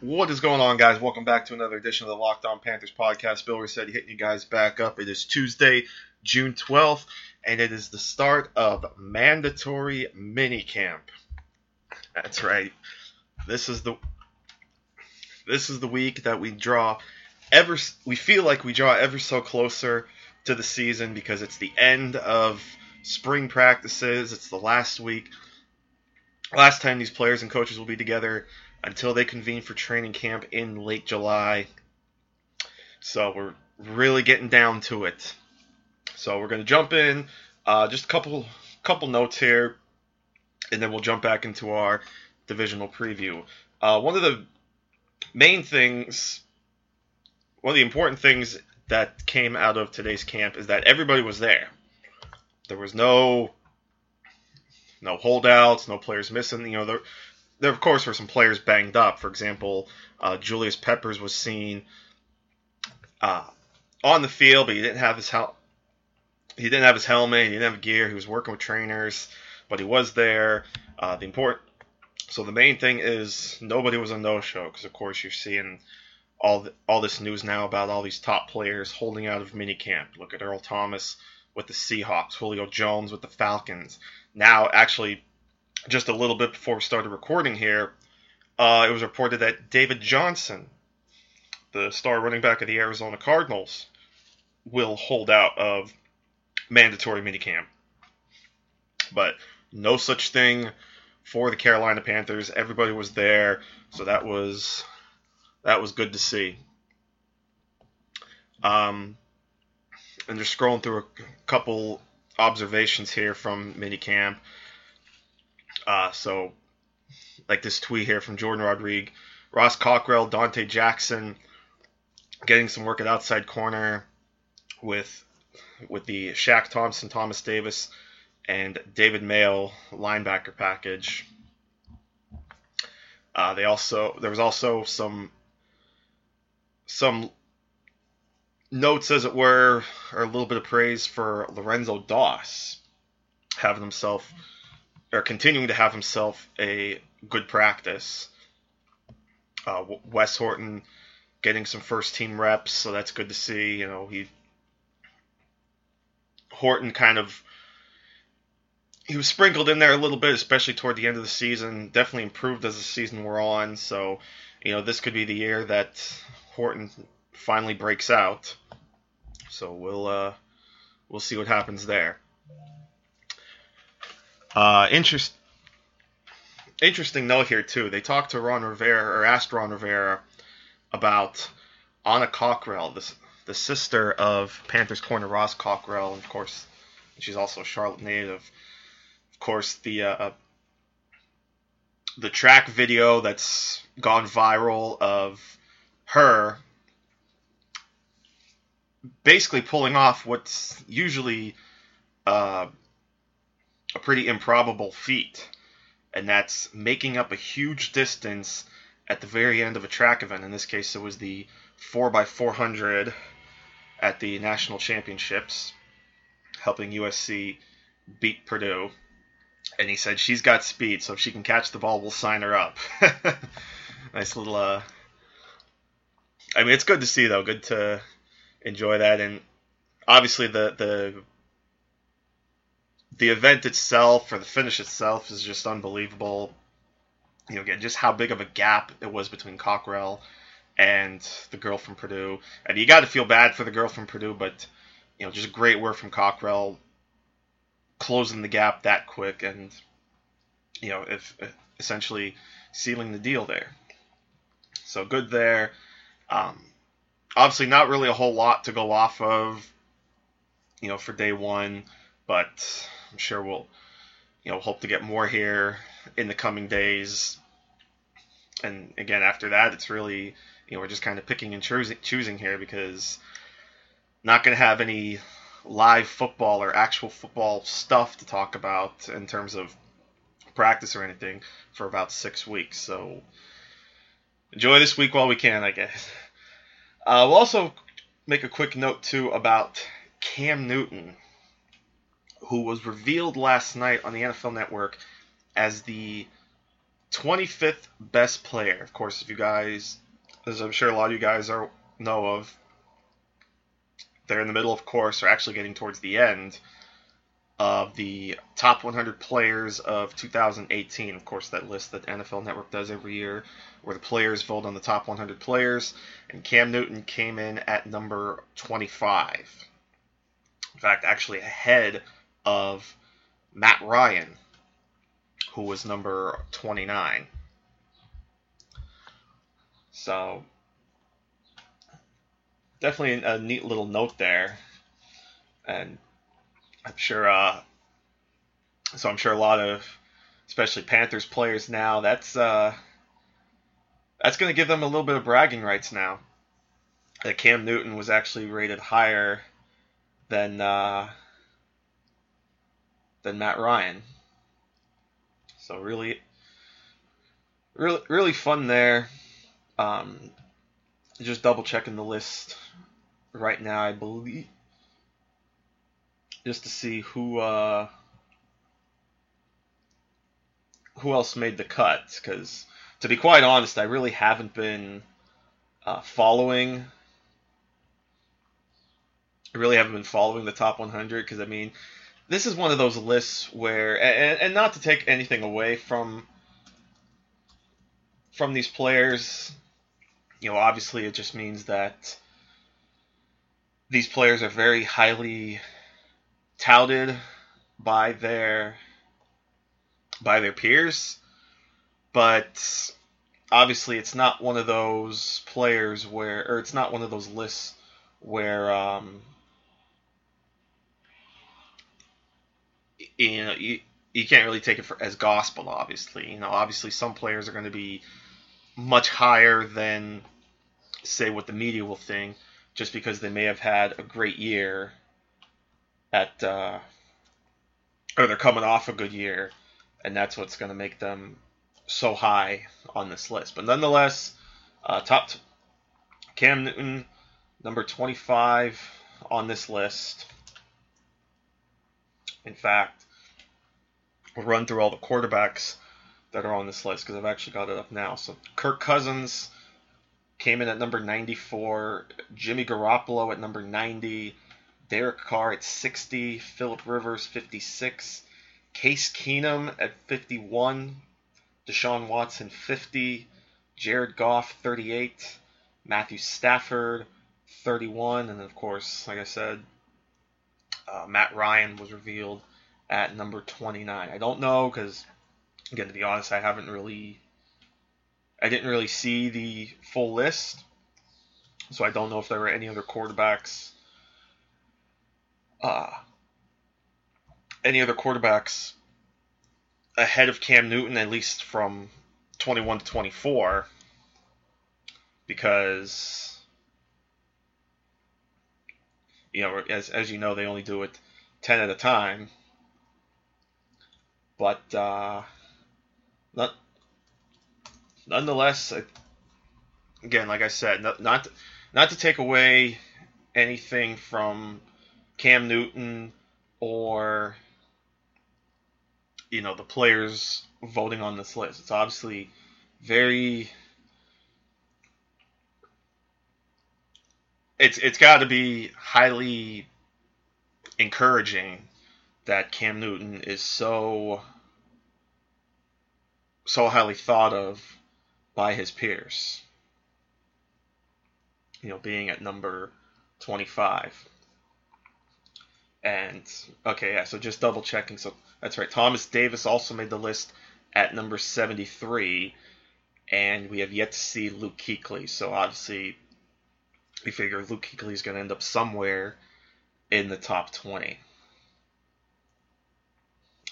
What is going on, guys? Welcome back to another edition of the Locked On Panthers podcast. Bill said hitting you guys back up. It is Tuesday, June 12th, and it is the start of mandatory minicamp. That's right. This is the this is the week that we draw ever we feel like we draw ever so closer to the season because it's the end of spring practices. It's the last week last time these players and coaches will be together until they convene for training camp in late July. So we're really getting down to it. So we're going to jump in. Uh, just a couple couple notes here, and then we'll jump back into our divisional preview. Uh, one of the main things, one of the important things that came out of today's camp is that everybody was there. There was no no holdouts, no players missing. You know, there, there of course were some players banged up. For example, uh, Julius Peppers was seen uh, on the field, but he didn't have his hel- he didn't have his helmet, he didn't have gear. He was working with trainers, but he was there. Uh, the important so the main thing is nobody was a no-show because of course you're seeing all the, all this news now about all these top players holding out of minicamp. Look at Earl Thomas with the Seahawks, Julio Jones with the Falcons. Now, actually, just a little bit before we started recording here, uh, it was reported that David Johnson, the star running back of the Arizona Cardinals, will hold out of mandatory minicamp. But no such thing for the Carolina Panthers. Everybody was there, so that was that was good to see. Um, and just scrolling through a couple observations here from minicamp. Uh, so, like this tweet here from Jordan Rodrigue, Ross Cockrell, Donte Jackson, getting some work at outside corner with with the Shaq Thompson, Thomas Davis, and David Mayo linebacker package. Uh, they also there was also some some notes, as it were, or a little bit of praise for Lorenzo Doss having himself or continuing to have himself a good practice. Uh, Wes Horton getting some first team reps, so that's good to see. You know, he Horton kind of he was sprinkled in there a little bit, especially toward the end of the season. Definitely improved as the season wore on. So, you know, this could be the year that Horton finally breaks out. So we'll uh, we'll see what happens there. Uh, interest interesting note here too. They talked to Ron Rivera or asked Ron Rivera about Anna Cockrell, the sister of Panthers corner Ross Cockrell, and of course, she's also a Charlotte native of course, the uh, uh, the track video that's gone viral of her basically pulling off what's usually uh, a pretty improbable feat, and that's making up a huge distance at the very end of a track event. In this case, it was the 4x400 at the national championships, helping USC beat Purdue and he said she's got speed, so if she can catch the ball, we'll sign her up. nice little. Uh, I mean, it's good to see though. Good to enjoy that, and obviously the the the event itself or the finish itself is just unbelievable. You know, again, just how big of a gap it was between Cockrell and the girl from Purdue, and you got to feel bad for the girl from Purdue, but you know, just great work from Cockrell closing the gap that quick and you know if, essentially sealing the deal there. So good there. Um, obviously, not really a whole lot to go off of, you know, for day one, but I'm sure we'll, you know, hope to get more here in the coming days. And again, after that, it's really, you know, we're just kind of picking and choosing, choosing here because not going to have any live football or actual football stuff to talk about in terms of practice or anything for about six weeks. So enjoy this week while we can, I guess. Uh, we'll also make a quick note too about Cam Newton, who was revealed last night on the NFL Network as the 25th best player. Of course, if you guys, as I'm sure a lot of you guys are know of, they're in the middle, of course, or actually getting towards the end of the top 100 players of 2018. Of course, that list that NFL Network does every year, where the players vote on the top 100 players, and Cam Newton came in at number 25. In fact, actually ahead of Matt Ryan, who was number 29. So, definitely a neat little note there. And I'm sure, uh, so I'm sure a lot of, especially Panthers players now, that's, uh, that's going to give them a little bit of bragging rights now. That Cam Newton was actually rated higher than, uh, than Matt Ryan. So really, really, really fun there. Um, just double checking the list right now, I believe, just to see who uh, who else made the cut. Because to be quite honest, I really haven't been uh, following. I really haven't been following the top 100 because I mean this is one of those lists where, and, and not to take anything away from from these players, you know, obviously it just means that these players are very highly touted by their by their peers, but obviously it's not one of those players where, or it's not one of those lists where um, you know you you can't really take it for, as gospel. Obviously, you know, obviously some players are going to be much higher than say what the media will think, just because they may have had a great year at uh, or they're coming off a good year, and that's what's going to make them so high on this list. But nonetheless, uh, top t- Cam Newton, number 25 on this list. In fact, we'll run through all the quarterbacks that are on this list because I've actually got it up now. So Kirk Cousins came in at number 94, Jimmy Garoppolo at number 90, Derek Carr at 60, Philip Rivers 56, Case Keenum at 51, Deshaun Watson 50, Jared Goff 38, Matthew Stafford 31, and of course, like I said, uh, Matt Ryan was revealed at number 29. I don't know because, again, to be honest, I haven't really, I didn't really see the full list, so I don't know if there were any other quarterbacks, uh, any other quarterbacks ahead of Cam Newton, at least from 21 to 24, because you know, as as you know, they only do it ten at a time. But uh, not, nonetheless, again, like I said, not not to, not to take away anything from Cam Newton or you know the players voting on this list. It's obviously very it's it's got to be highly encouraging that Cam Newton is so so highly thought of by his peers. You know, being at number 25. And okay, yeah, so just double checking. So that's right. Thomas Davis also made the list at number 73 and we have yet to see Luke Kuechly. So obviously we figure Luke Kuechly is going to end up somewhere in the top 20.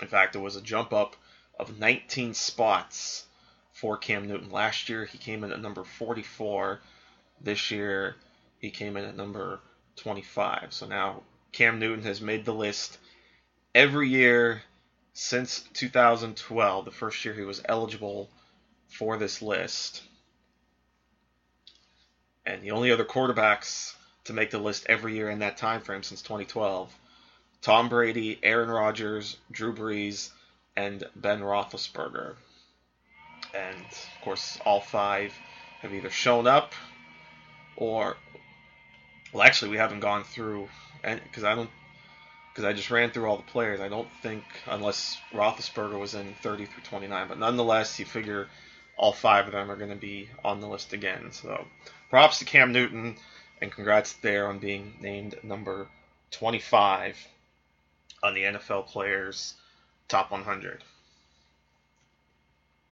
In fact, it was a jump up of 19 spots for Cam Newton. Last year, he came in at number 44. This year, he came in at number 25. So now Cam Newton has made the list every year since 2012, the first year he was eligible for this list. And the only other quarterbacks to make the list every year in that time frame since 2012 Tom Brady, Aaron Rodgers, Drew Brees, and Ben Roethlisberger. And of course, all five have either shown up or, well, actually, we haven't gone through, because I don't, because I just ran through all the players. I don't think, unless Roethlisberger was in 30 through 29, but nonetheless, you figure all five of them are going to be on the list again. So, props to Cam Newton, and congrats there on being named number 25 on the NFL Players Top 100.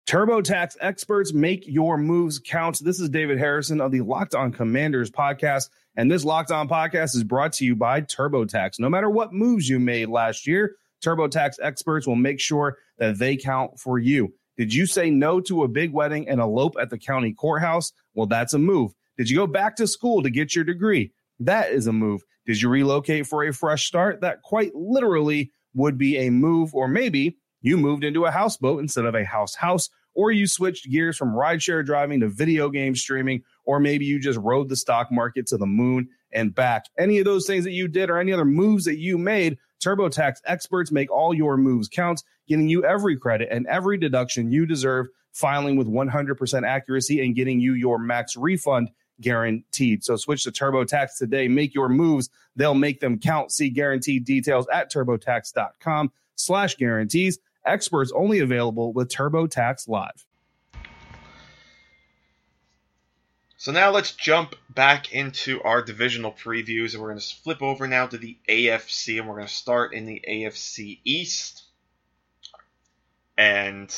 TurboTax experts make your moves count. This is David Harrison of the Locked On Commanders podcast, and this Locked On podcast is brought to you by TurboTax. No matter what moves you made last year, TurboTax experts will make sure that they count for you. Did you say no to a big wedding and elope at the county courthouse? Well, that's a move. Did you go back to school to get your degree? That is a move. Did you relocate for a fresh start? That quite literally would be a move, or maybe you moved into a houseboat instead of a house house, or you switched gears from rideshare driving to video game streaming, or maybe you just rode the stock market to the moon and back. Any of those things that you did or any other moves that you made, TurboTax experts make all your moves count, getting you every credit and every deduction you deserve, filing with 100% accuracy and getting you your max refund guaranteed. So switch to TurboTax today. Make your moves. They'll make them count. See guaranteed details at turbotax.com slash guarantees. Experts only available with TurboTax Live. So now let's jump back into our divisional previews, and we're going to flip over now to the AFC, and we're going to start in the AFC East. And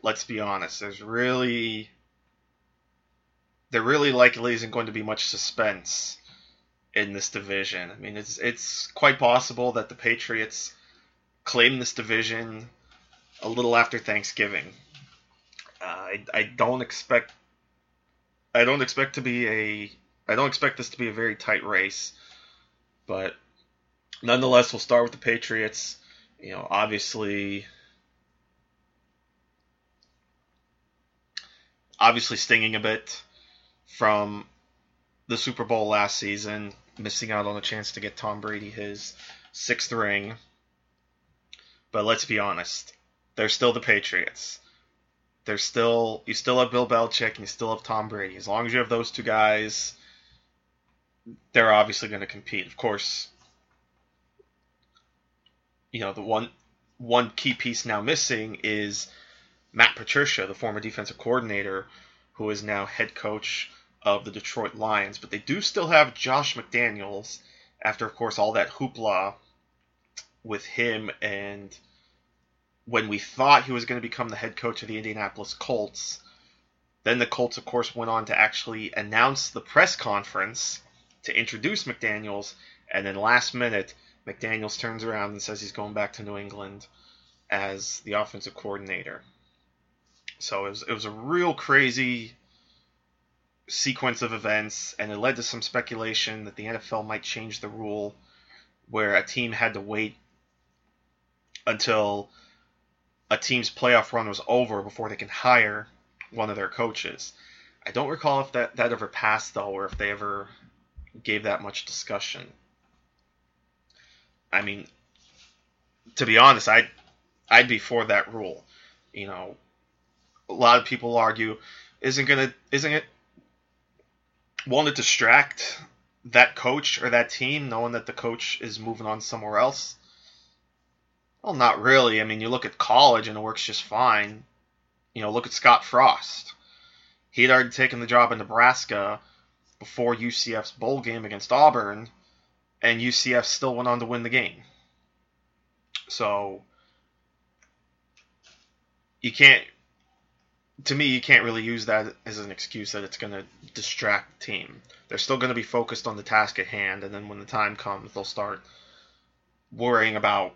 let's be honest, there's really there really likely isn't going to be much suspense in this division. I mean, it's it's quite possible that the Patriots claim this division a little after Thanksgiving. Uh, I, I don't expect I don't expect to be a I don't expect this to be a very tight race, but nonetheless, we'll start with the Patriots. You know, obviously, obviously stinging a bit from the Super Bowl last season, missing out on a chance to get Tom Brady his sixth ring. But let's be honest, they're still the Patriots. They're still you still have Bill Belichick and you still have Tom Brady. As long as you have those two guys, they're obviously going to compete. Of course, you know the one one key piece now missing is Matt Patricia, the former defensive coordinator, who is now head coach of the Detroit Lions. But they do still have Josh McDaniels after, of course, all that hoopla with him and when we thought he was going to become the head coach of the Indianapolis Colts. Then the Colts, of course, went on to actually announce the press conference to introduce McDaniels, and then last minute, McDaniels turns around and says he's going back to New England as the offensive coordinator. So it was, it was a real crazy sequence of events, and it led to some speculation that the NFL might change the rule where a team had to wait until a team's playoff run was over before they can hire one of their coaches. I don't recall if that, that ever passed though, or if they ever gave that much discussion. I mean, to be honest, I'd I'd be for that rule. You know, a lot of people argue isn't gonna isn't it won't it distract that coach or that team, knowing that the coach is moving on somewhere else? Well, not really. I mean, you look at college and it works just fine. You know, look at Scott Frost. He had already taken the job in Nebraska before UCF's bowl game against Auburn, and UCF still went on to win the game. So, you can't to me, you can't really use that as an excuse that it's going to distract the team. They're still going to be focused on the task at hand, and then when the time comes, they'll start worrying about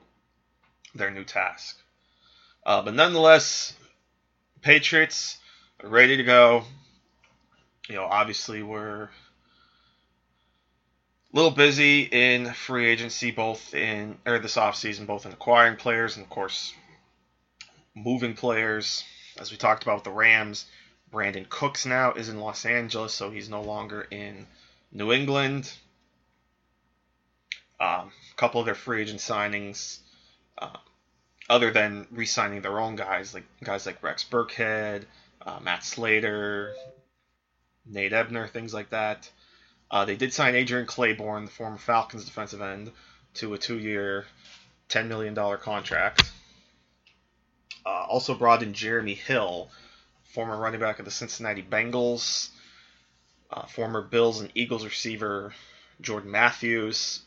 their new task. Uh, but nonetheless, Patriots are ready to go. You know, obviously we're a little busy in free agency, both in or this offseason, both in acquiring players and of course moving players. As we talked about with the Rams, Brandin Cooks now is in Los Angeles, so he's no longer in New England. Um, a couple of their free agent signings, uh, other than re-signing their own guys, like guys like Rex Burkhead, uh, Matt Slater, Nate Ebner, things like that. Uh, they did sign Adrian Clayborn, the former Falcons defensive end, to a two-year, $10 million contract. Uh, also brought in Jeremy Hill, former running back of the Cincinnati Bengals, uh, former Bills and Eagles receiver Jordan Matthews.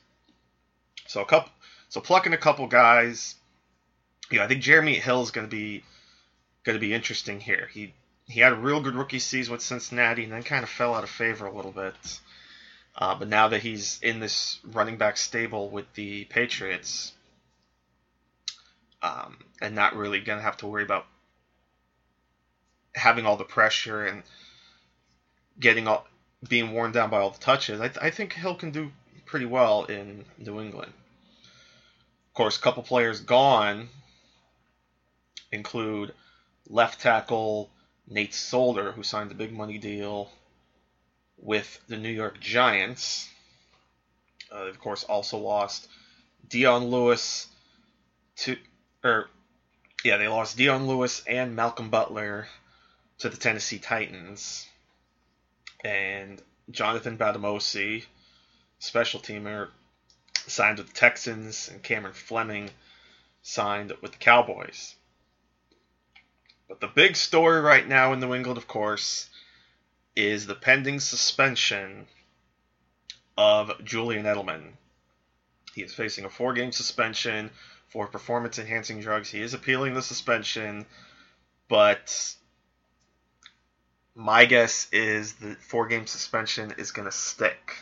So a couple, so plucking a couple guys. Yeah, I think Jeremy Hill is going to be going to be interesting here. He he had a real good rookie season with Cincinnati and then kind of fell out of favor a little bit. Uh, but now that he's in this running back stable with the Patriots, um, and not really going to have to worry about having all the pressure and getting all being worn down by all the touches, I, th- I think Hill can do pretty well in New England. Of course, a couple players gone include left tackle Nate Solder, who signed the big money deal with the New York Giants. Uh, of course, also lost Dion Lewis to, or yeah, they lost Dion Lewis and Malcolm Butler to the Tennessee Titans. And Jonathan Bademosi, special teamer, signed with the Texans, and Cameron Fleming signed with the Cowboys. But the big story right now in New England, of course, is the pending suspension of Julian Edelman. He is facing a four game suspension for performance enhancing drugs. He is appealing the suspension, but my guess is the four game suspension is going to stick.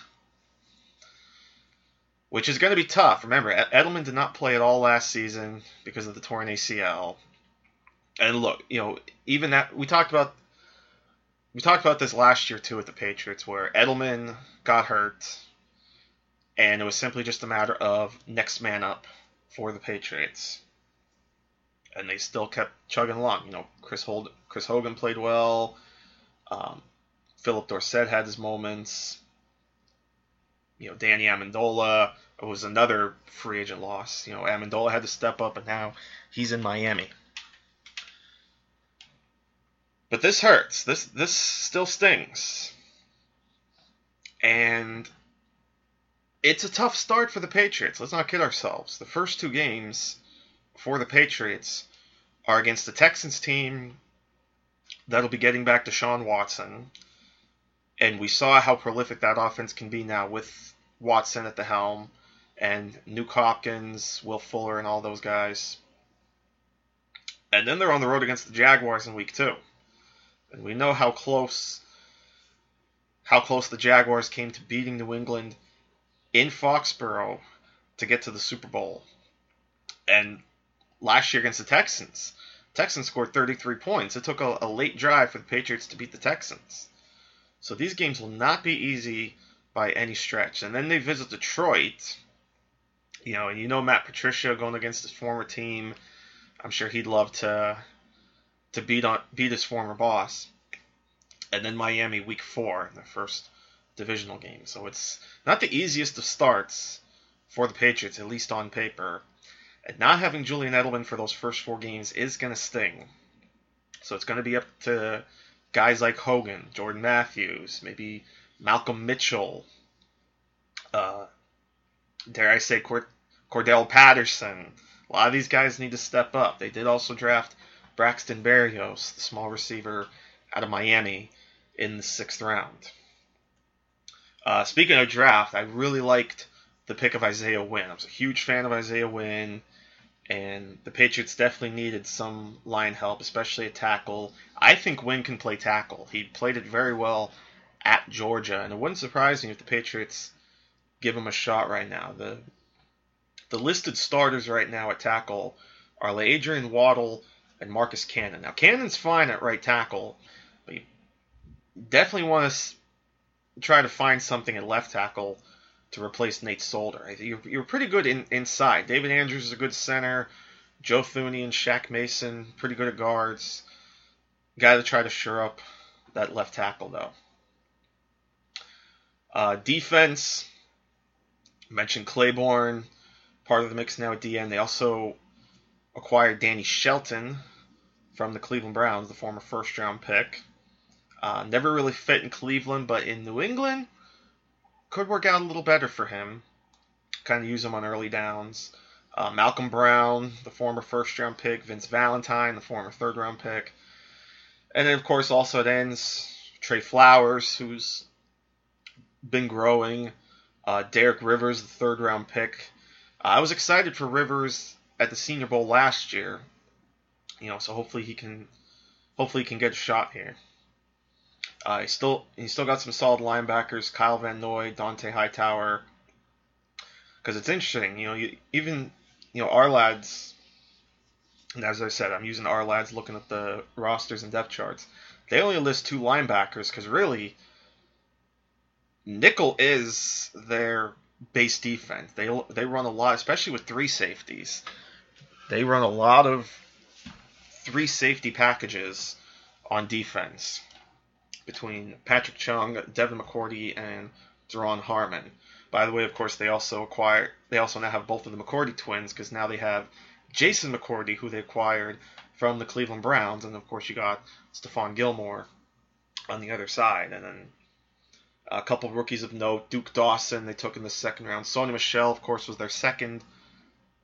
Which is going to be tough. Remember, Edelman did not play at all last season because of the torn ACL. And look, you know, even that we talked about we talked about this last year too with the Patriots, where Edelman got hurt, and it was simply just a matter of next man up for the Patriots, and they still kept chugging along. You know, Chris Hold, Chris Hogan played well. Um, Phillip Dorsett had his moments. You know, Danny Amendola was another free agent loss. You know, Amendola had to step up, and now he's in Miami. But this hurts. This this still stings. And it's a tough start for the Patriots. Let's not kid ourselves. The first two games for the Patriots are against the Texans team that'll be getting back to Sean Watson. And we saw how prolific that offense can be now with Watson at the helm and Nuk Hopkins, Will Fuller, and all those guys. And then they're on the road against the Jaguars in week two. And we know how close how close the Jaguars came to beating New England in Foxborough to get to the Super Bowl. And last year against the Texans, Texans scored 33 points. It took a, a late drive for the Patriots to beat the Texans. So these games will not be easy by any stretch. And then they visit Detroit. You know, and you know Matt Patricia going against his former team. I'm sure he'd love to to beat on beat his former boss. And then Miami week four the first divisional game. So it's not the easiest of starts for the Patriots, at least on paper. And not having Julian Edelman for those first four games is going to sting. So it's going to be up to guys like Hogan, Jordan Matthews, maybe Malcolm Mitchell, uh, dare I say Cord- Cordarrelle Patterson. A lot of these guys need to step up. They did also draft Braxton Berrios, the small receiver out of Miami, in the sixth round. Uh, speaking of draft, I really liked the pick of Isaiah Wynn. I was a huge fan of Isaiah Wynn, and the Patriots definitely needed some line help, especially a tackle. I think Wynn can play tackle. He played it very well at Georgia, and it wouldn't surprise me if the Patriots give him a shot right now. The the listed starters right now at tackle are Adrian Waddle and Marcus Cannon. Now, Cannon's fine at right tackle, but you definitely want to try to find something at left tackle to replace Nate Solder. You're, you're pretty good in, inside. David Andrews is a good center. Joe Thuney and Shaq Mason, pretty good at guards. Guy to try to shore up that left tackle, though. Uh, defense, mentioned Clayborn, part of the mix now at DN. They also acquired Danny Shelton from the Cleveland Browns, the former first round pick. Uh, never really fit in Cleveland, but in New England, could work out a little better for him. Kind of use him on early downs. Uh, Malcolm Brown, the former first round pick. Vince Valentine, the former third round pick. And then, of course, also it ends Trey Flowers, who's been growing. Uh, Derek Rivers, the third round pick. Uh, I was excited for Rivers at the Senior Bowl last year. You know, so hopefully he can, hopefully he can get a shot here. Uh, he still he still got some solid linebackers: Kyle Van Noy, Dont'a Hightower. Because it's interesting, you know, you, even you know Ourlads. And as I said, I'm using Ourlads looking at the rosters and depth charts. They only list two linebackers because really, nickel is their base defense. They they run a lot, especially with three safeties. They run a lot of three safety packages on defense between Patrick Chung, Devin McCourty, and Duron Harmon. By the way, of course, they also acquired. They also now have both of the McCourty twins because now they have Jason McCourty, who they acquired from the Cleveland Browns, and of course you got Stephon Gilmore on the other side, and then a couple rookies of note. Duke Dawson they took in the second round. Sony Michel, of course, was their second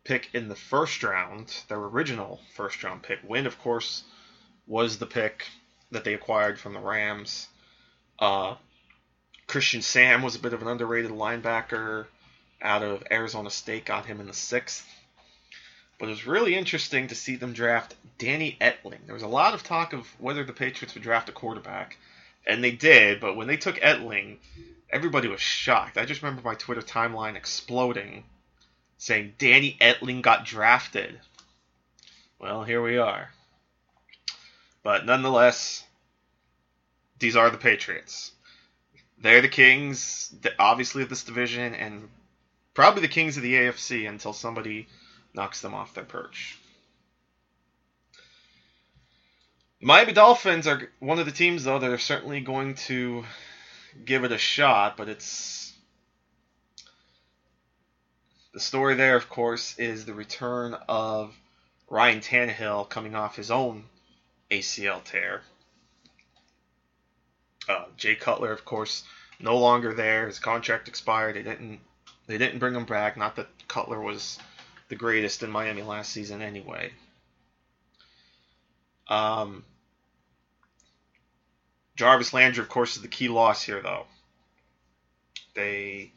pick in the first round, their original first round pick. Wynn, of course, was the pick that they acquired from the Rams. Uh, Christian Sam was a bit of an underrated linebacker out of Arizona State, got him in the sixth. But it was really interesting to see them draft Danny Etling. There was a lot of talk of whether the Patriots would draft a quarterback, and they did, but when they took Etling, everybody was shocked. I just remember my Twitter timeline exploding, saying Danny Etling got drafted. Well, here we are. But nonetheless, these are the Patriots. They're the kings, obviously, of this division, and probably the kings of the AFC until somebody knocks them off their perch. Miami Dolphins are one of the teams, though, that are certainly going to give it a shot, but it's. The story there, of course, is the return of Ryan Tannehill coming off his own ACL tear. Uh, Jay Cutler, of course, no longer there. His contract expired. They didn't they didn't bring him back. Not that Cutler was the greatest in Miami last season anyway. Um, Jarvis Landry, of course, is the key loss here, though. They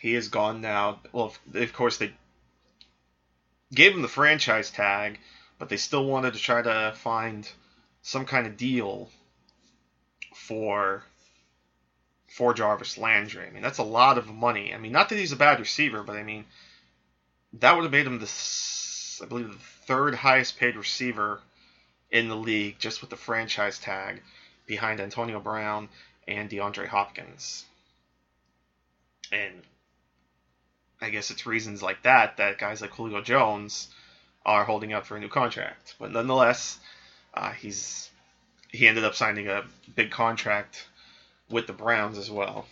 he is gone now. Well, of course, they gave him the franchise tag, but they still wanted to try to find some kind of deal for for Jarvis Landry. I mean, that's a lot of money. I mean, not that he's a bad receiver, but I mean, that would have made him the I believe the third highest paid receiver in the league just with the franchise tag behind Antonio Brown and DeAndre Hopkins. And I guess it's reasons like that that guys like Julio Jones are holding out for a new contract. But nonetheless, uh, he's he ended up signing a big contract with the Browns as well.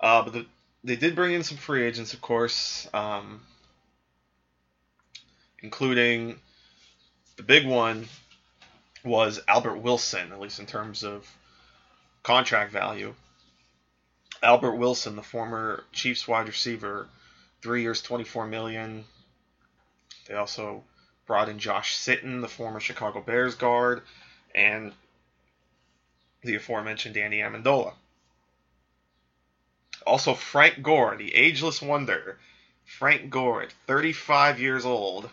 Uh, but the, they did bring in some free agents, of course, um, including the big one was Albert Wilson, at least in terms of contract value. Albert Wilson, the former Chiefs wide receiver, three years, 24 million. They also brought in Josh Sitton, the former Chicago Bears guard, and the aforementioned Danny Amendola. Also, Frank Gore, the ageless wonder. Frank Gore, at 35 years old,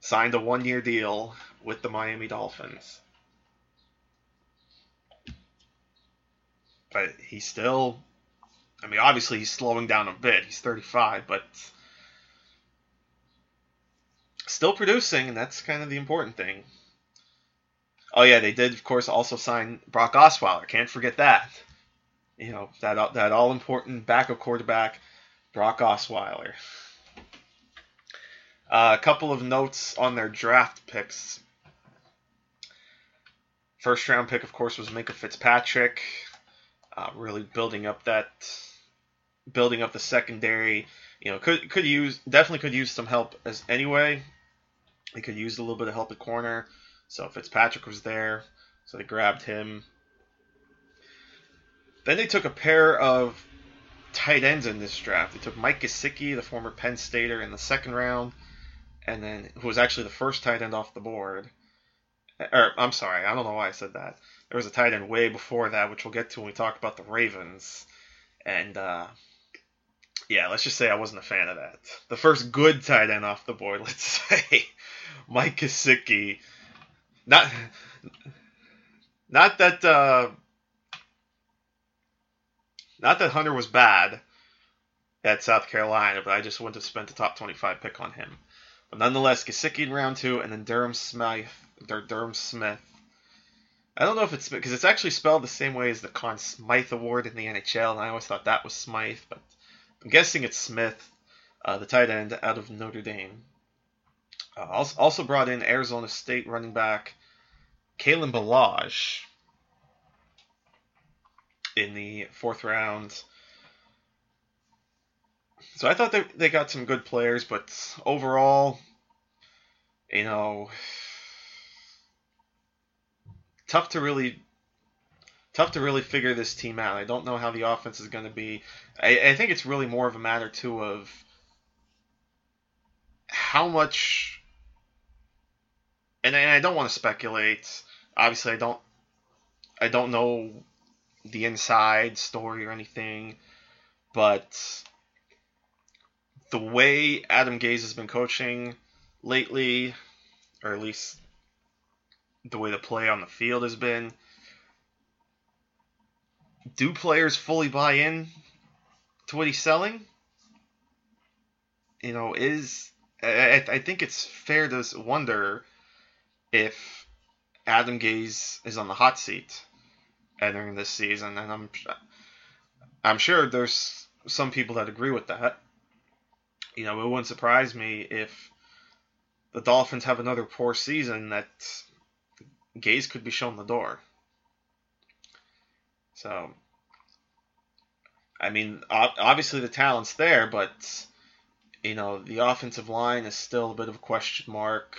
signed a one year deal with the Miami Dolphins. But he's still, I mean, obviously he's slowing down a bit. He's 35, but still producing, and that's kind of the important thing. Oh yeah, they did of course also sign Brock Osweiler. Can't forget that. You know that that all important backup quarterback, Brock Osweiler. Uh, a couple of notes on their draft picks. First round pick, of course, was Minkah Fitzpatrick, uh, really building up that, building up the secondary. You know, could could use definitely could use some help as anyway. They could use a little bit of help at corner. So Fitzpatrick was there, so they grabbed him. Then they took a pair of tight ends in this draft. They took Mike Gesicki, the former Penn Stater, in the second round, and then who was actually the first tight end off the board. Or I'm sorry, I don't know why I said that. There was a tight end way before that, which we'll get to when we talk about the Ravens. And uh, yeah, let's just say I wasn't a fan of that. The first good tight end off the board, let's say, Mike Gesicki. Not, not that, uh, not that Hunter was bad at South Carolina, but I just wouldn't have spent a top 25 pick on him. But nonetheless, Gesicki in round two, and then Durham Smythe, Durham Smith. I don't know if it's because it's actually spelled the same way as the Conn Smythe Award in the NHL, and I always thought that was Smythe, but I'm guessing it's Smith, uh, the tight end out of Notre Dame. Uh, also brought in Arizona State running back Kalen Ballage in the fourth round. So I thought they, they got some good players, but overall, you know, tough to really tough to really figure this team out. I don't know how the offense is going to be. I, I think it's really more of a matter too of how much. And, and I don't want to speculate. Obviously, I don't. I don't know the inside story or anything, but the way Adam Gase has been coaching lately, or at least the way the play on the field has been, do players fully buy in to what he's selling? You know, is I, I think it's fair to wonder if Adam Gase is on the hot seat entering this season, and I'm I'm sure there's some people that agree with that. You know, it wouldn't surprise me if the Dolphins have another poor season that Gase could be shown the door. So, I mean, obviously the talent's there, but you know the offensive line is still a bit of a question mark.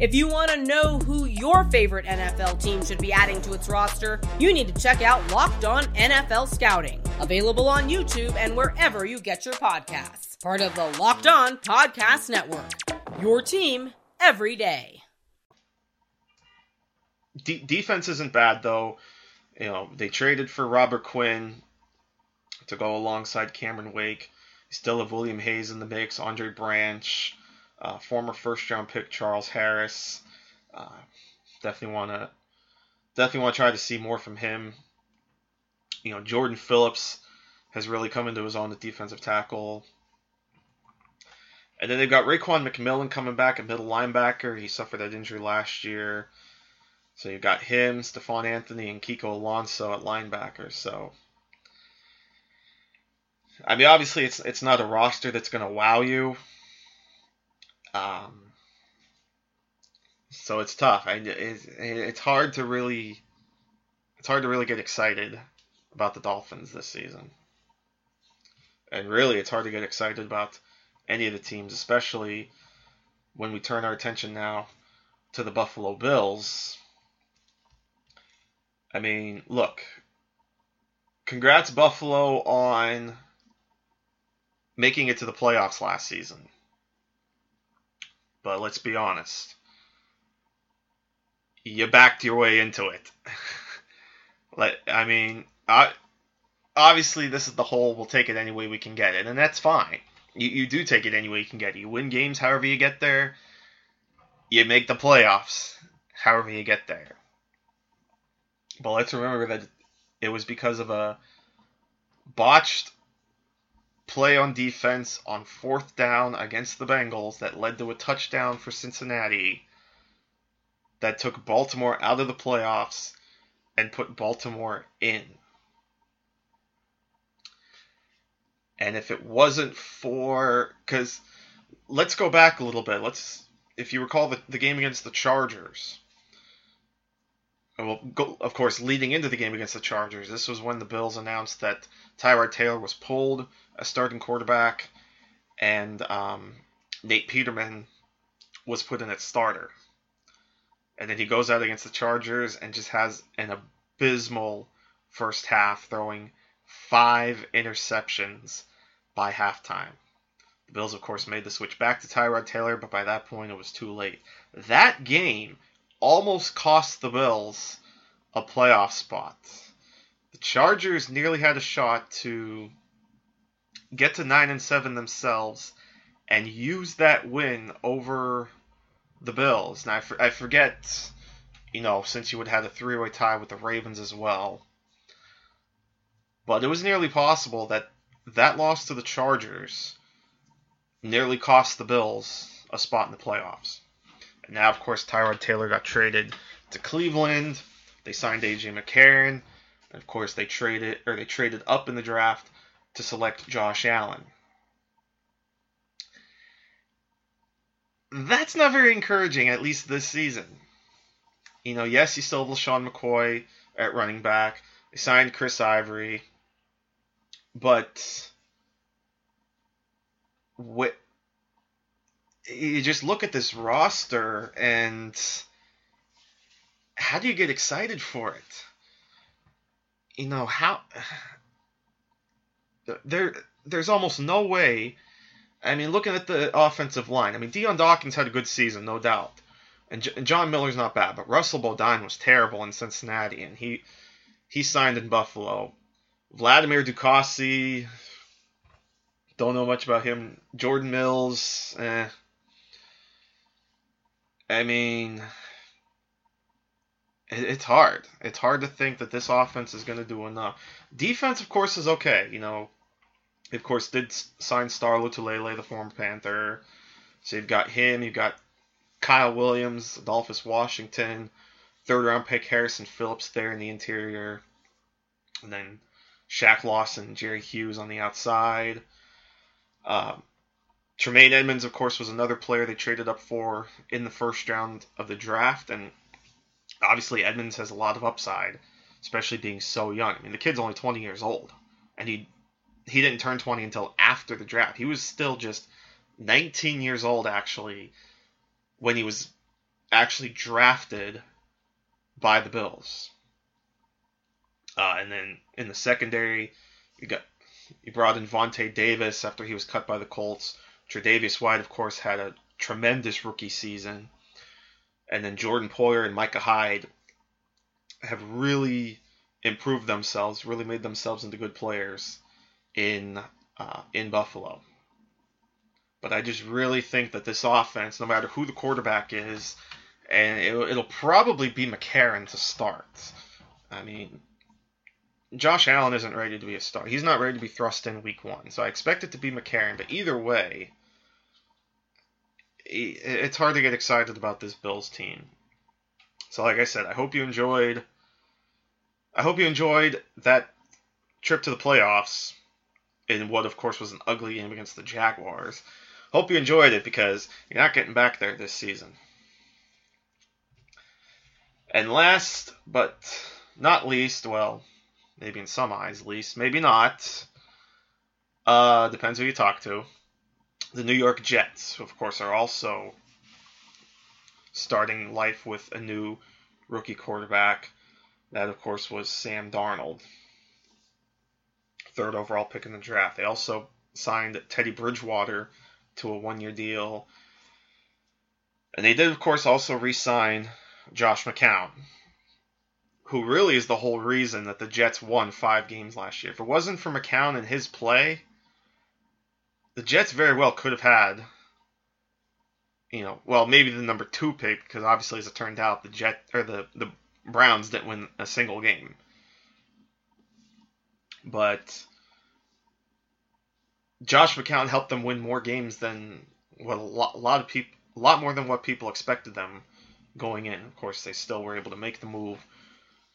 If you want to know who your favorite NFL team should be adding to its roster, you need to check out Locked On NFL Scouting, available on YouTube and wherever you get your podcasts. Part of the Locked On Podcast Network. Your team every day. De- defense isn't bad though. You know, they traded for Robert Quinn to go alongside Cameron Wake. Still have William Hayes in the mix, Andre Branch, uh, former first round pick Charles Harris. Uh, definitely want to definitely want to try to see more from him. You know, Jordan Phillips has really come into his own at defensive tackle. And then they've got Raekwon McMillan coming back at middle linebacker. He suffered that injury last year. So you've got him, Stephone Anthony, and Kiko Alonso at linebacker. So I mean, obviously, it's it's not a roster that's going to wow you. Um, so it's tough. I, it's, it's hard to really it's hard to really get excited about the Dolphins this season. And really, it's hard to get excited about any of the teams, especially when we turn our attention now to the Buffalo Bills. I mean, look, congrats Buffalo on making it to the playoffs last season. But let's be honest. You backed your way into it. like I mean, I obviously this is the whole we'll take it any way we can get it, and that's fine. You, you do take it any way you can get it. You win games however you get there. You make the playoffs however you get there. But let's remember that it was because of a botched play on defense on fourth down against the Bengals that led to a touchdown for Cincinnati that took Baltimore out of the playoffs and put Baltimore in. And if it wasn't for because let's go back a little bit. Let's if you recall the, the game against the Chargers. Well, go, of course, leading into the game against the Chargers, this was when the Bills announced that Tyrod Taylor was pulled as starting quarterback, and um, Nate Peterman was put in at starter. And then he goes out against the Chargers and just has an abysmal first half, throwing five interceptions by halftime. The Bills, of course, made the switch back to Tyrod Taylor, but by that point it was too late. That game almost cost the Bills a playoff spot. The Chargers nearly had a shot to get to 9 and 7 themselves and use that win over the Bills. Now, I, forget, you know, since you would have had a three way tie with the Ravens as well. But it was nearly possible that that loss to the Chargers nearly cost the Bills a spot in the playoffs. Now, of course, Tyrod Taylor got traded to Cleveland. They signed AJ McCarron. And of course, they traded or they traded up in the draft to select Josh Allen. That's not very encouraging, at least this season. You know, yes, you still have LeSean McCoy at running back. They signed Chris Ivory. But what you just look at this roster and how do you get excited for it? You know, how there there's almost no way I mean, looking at the offensive line, I mean, Dion Dawkins had a good season, no doubt. And, J- and John Miller's not bad, but Russell Bodine was terrible in Cincinnati, and he he signed in Buffalo. Vladimir Ducasse, don't know much about him. Jordan Mills, eh. I mean, it, it's hard. It's hard to think that this offense is going to do enough. Defense, of course, is okay. You know, of course, did sign Star Lotulelei, the former Panther. So you've got him. You've got Kyle Williams, Adolphus Washington, third round pick Harrison Phillips there in the interior. And then Shaq Lawson, Jerry Hughes on the outside. Um, Tremaine Edmunds, of course, was another player they traded up for in the first round of the draft. And obviously, Edmunds has a lot of upside, especially being so young. I mean, the kid's only 20 years old. And he he didn't turn 20 until after the draft. He was still just 19 years old, actually, when he was actually drafted by the Bills. Uh, and then in the secondary, you got you brought in Vontae Davis after he was cut by the Colts. Tre'Davious White, of course, had a tremendous rookie season. And then Jordan Poyer and Micah Hyde have really improved themselves, really made themselves into good players in uh, in Buffalo. But I just really think that this offense, no matter who the quarterback is, and it'll, it'll probably be McCarron to start. I mean, Josh Allen isn't ready to be a star. He's not ready to be thrust in week one. So I expect it to be McCarron. But either way, it's hard to get excited about this Bills team. So like I said, I hope you enjoyed. I hope you enjoyed that trip to the playoffs in what, of course, was an ugly game against the Jaguars. Hope you enjoyed it because you're not getting back there this season. And last but not least, well, maybe in some eyes least, maybe not. Uh, depends who you talk to. The New York Jets, of course, are also starting life with a new rookie quarterback. That, of course, was Sam Darnold third overall pick in the draft. They also signed Teddy Bridgewater to a one year deal. And they did, of course, also re sign Josh McCown, who really is the whole reason that the Jets won five games last year. If it wasn't for McCown and his play, the Jets very well could have had, you know, well maybe the number two pick because obviously as it turned out the Jet or the the Browns didn't win a single game. But Josh McCown helped them win more games than what a lot, a lot of people, a lot more than what people expected them going in. Of course, they still were able to make the move,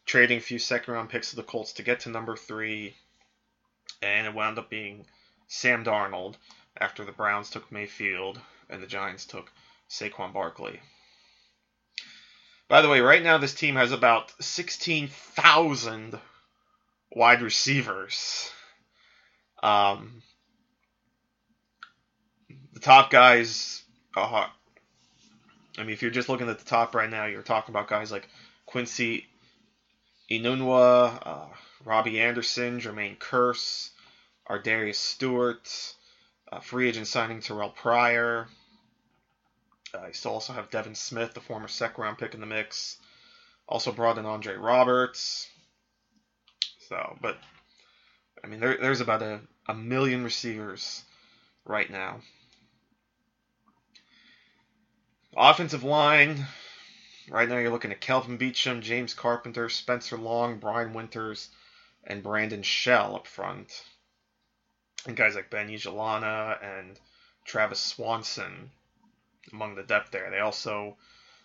trading a few second round picks to the Colts to get to number three, and it wound up being Sam Darnold after the Browns took Mayfield and the Giants took Saquon Barkley. By the way, right now this team has about 16,000 wide receivers. Um, the top guys, uh, I mean, if you're just looking at the top right now, you're talking about guys like Quincy Enunwa, uh, Robbie Anderson, Jermaine Kearse, Ardarius Stewart, uh, free agent signing Terrelle Pryor. Uh, you still also have Devin Smith, the former second round pick in the mix. Also brought in Andre Roberts. So, but I mean, there, there's about a, a million receivers right now. Offensive line, right now you're looking at Kelvin Beachum, James Carpenter, Spencer Long, Brian Winters, and Brandon Shell up front. And guys like Ben Ijalana and Travis Swanson among the depth there. They also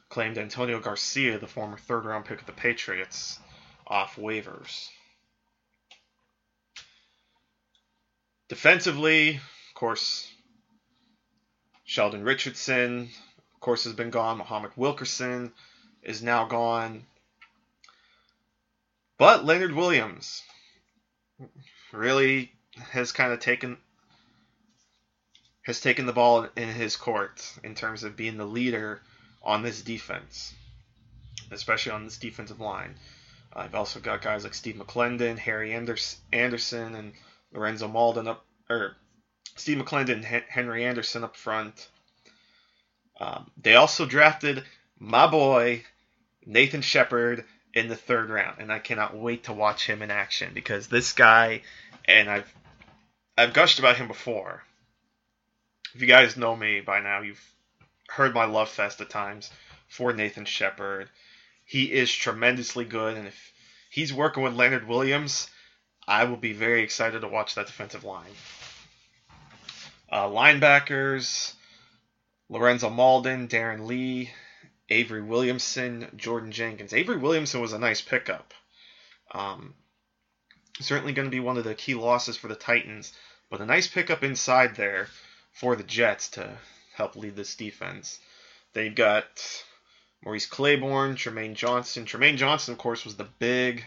claimed Antonio Garcia, the former third round pick of the Patriots, off waivers. Defensively, of course, Sheldon Richardson, of course, has been gone. Muhammad Wilkerson is now gone. But Leonard Williams really has kind of taken has taken the ball in his court in terms of being the leader on this defense, especially on this defensive line. I've also got guys like Steve McClendon, Harry Anderson, and Lorenzo Mauldin up, or Steve McClendon and Henry Anderson up front. Um, they also drafted my boy Nathan Shepherd in the third round, and I cannot wait to watch him in action because this guy, and I've I've gushed about him before. If you guys know me by now, you've heard my love fest at times for Nathan Shepherd. He is tremendously good, and if he's working with Leonard Williams, I will be very excited to watch that defensive line. Uh, linebackers Lorenzo Mauldin, Darron Lee, Avery Williamson, Jordan Jenkins. Avery Williamson was a nice pickup. Um, certainly going to be one of the key losses for the Titans, but a nice pickup inside there for the Jets to help lead this defense. They've got Maurice Claiborne, Trumaine Johnson. Trumaine Johnson, of course, was the big,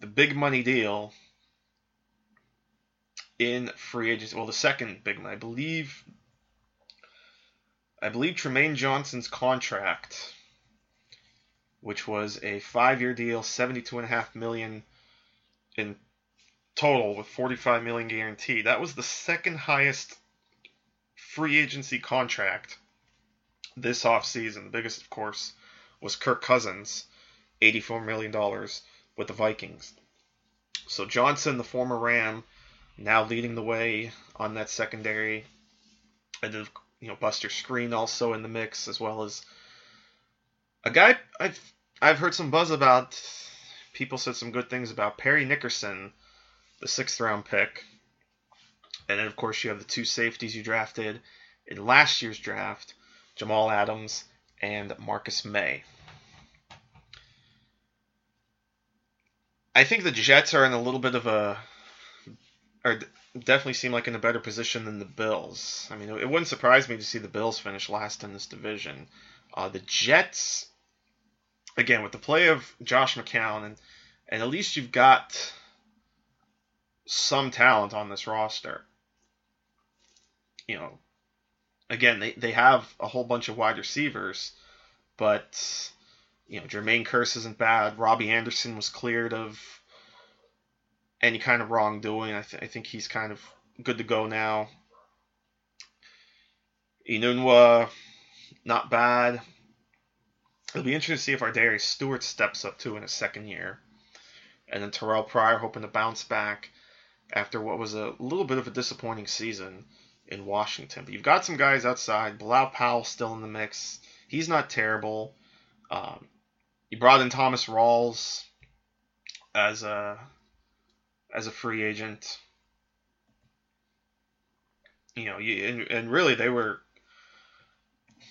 the big money deal in free agency. Well, the second big one, I believe. I believe Trumaine Johnson's contract, which was a five-year deal, seventy-two and a half million in total with 45 million guaranteed. That was the second highest free agency contract this offseason. The biggest, of course, was Kirk Cousins, $84 million with the Vikings. So Johnson, the former Ram, now leading the way on that secondary. And then, you know, Buster Skrine also in the mix, as well as a guy I've I've heard some buzz about. People said some good things about Parry Nickerson, the sixth round pick. And then, of course, you have the two safeties you drafted in last year's draft Jamal Adams and Marcus Maye. I think the Jets are in a little bit of a. Are definitely seem like in a better position than the Bills. I mean, it wouldn't surprise me to see the Bills finish last in this division. Uh, the Jets, again, with the play of Josh McCown, and, and at least you've got some talent on this roster. You know, again, they, they have a whole bunch of wide receivers, but you know, Jermaine Kearse isn't bad. Robbie Anderson was cleared of any kind of wrongdoing. I, th- I think he's kind of good to go now. Enunwa, not bad. It'll be interesting to see if Ardarius Stewart steps up too in his second year. And then Terrelle Pryor hoping to bounce back after what was a little bit of a disappointing season in Washington. But you've got some guys outside. Bilal Powell still in the mix. He's not terrible. Um, you brought in Thomas Rawls as a as a free agent. You know, you, and, and really they were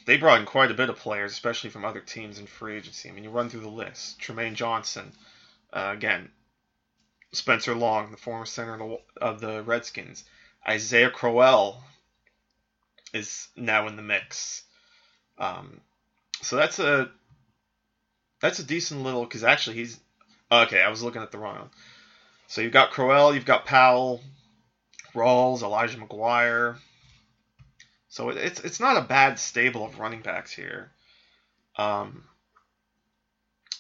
they brought in quite a bit of players, especially from other teams in free agency. I mean, you run through the list: Trumaine Johnson, uh, again, Spencer Long, the former center of the, Redskins, Isaiah Crowell is now in the mix. Um, so that's a that's a decent little because actually he's okay. I was looking at the wrong one. So you've got Crowell, you've got Powell, Rawls, Elijah McGuire. So it's it's not a bad stable of running backs here. Um,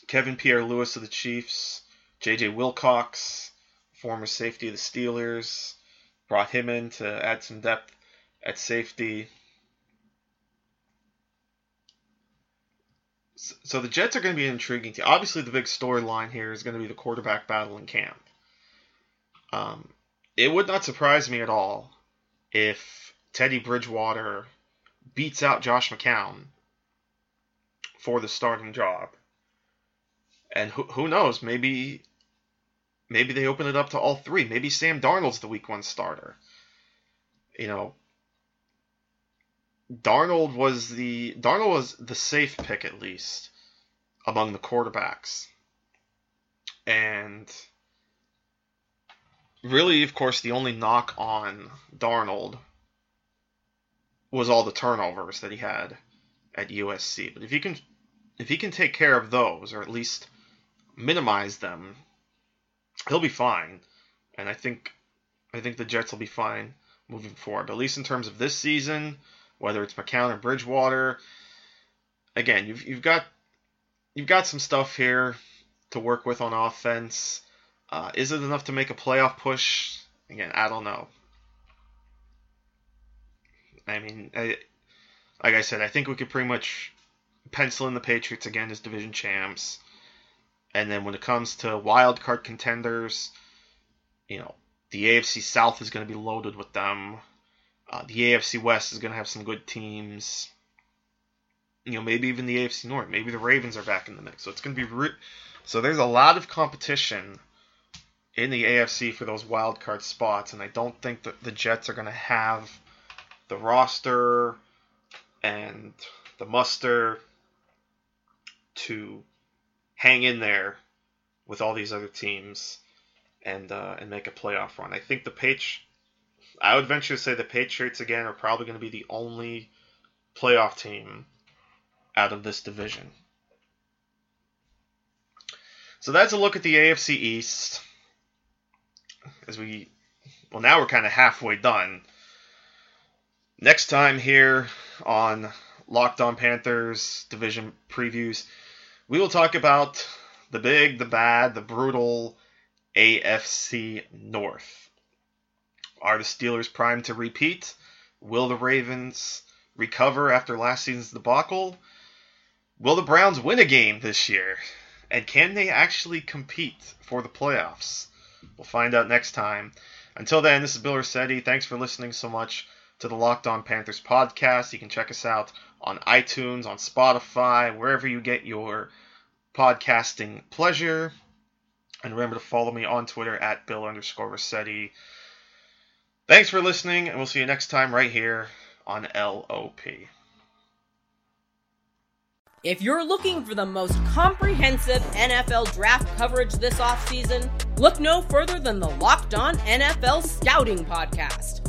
Kevin Pierre Louis of the Chiefs, J.J. Wilcox, former safety of the Steelers, brought him in to add some depth at safety. So the Jets are going to be intriguing team. Obviously, the big storyline here is going to be the quarterback battle in camp. Um, it would not surprise me at all if Teddy Bridgewater beats out Josh McCown for the starting job. And who, who knows? Maybe maybe they open it up to all three. Maybe Sam Darnold's the week one starter. You know, Darnold was the Darnold was the safe pick at least among the quarterbacks. And really, of course, the only knock on Darnold was all the turnovers that he had at USC. But if he can if he can take care of those or at least minimize them, he'll be fine. And I think I think the Jets will be fine moving forward. But at least in terms of this season, whether it's McCown or Bridgewater, again, you've you've got you've got some stuff here to work with on offense. Uh, is it enough to make a playoff push? Again, I don't know. I mean, I, like I said, I think we could pretty much pencil in the Patriots again as division champs. And then when it comes to wild card contenders, you know, the AFC South is going to be loaded with them. Uh, the AFC West is going to have some good teams. You know, maybe even the AFC North. Maybe the Ravens are back in the mix. So it's going to be re- so there's a lot of competition in the AFC for those wild card spots, and I don't think that the Jets are going to have the roster and the muster to hang in there with all these other teams and uh, and make a playoff run. I think the Patri- I would venture to say the Patriots again are probably going to be the only playoff team out of this division. So that's a look at the AFC East. As we, well, now we're kind of halfway done. Next time here on Locked On Panthers division previews, we will talk about the big, the bad, the brutal AFC North. Are the Steelers primed to repeat? Will the Ravens recover after last season's debacle? Will the Browns win a game this year? And can they actually compete for the playoffs? We'll find out next time. Until then, this is Bill Rossetti. Thanks for listening so much to the Locked On Panthers podcast. You can check us out on iTunes, on Spotify, wherever you get your podcasting pleasure. And remember to follow me on Twitter at Bill underscore Rossetti. Thanks for listening, and we'll see you next time right here on LOP. If you're looking for the most comprehensive NFL draft coverage this offseason, look no further than the Locked On NFL Scouting Podcast.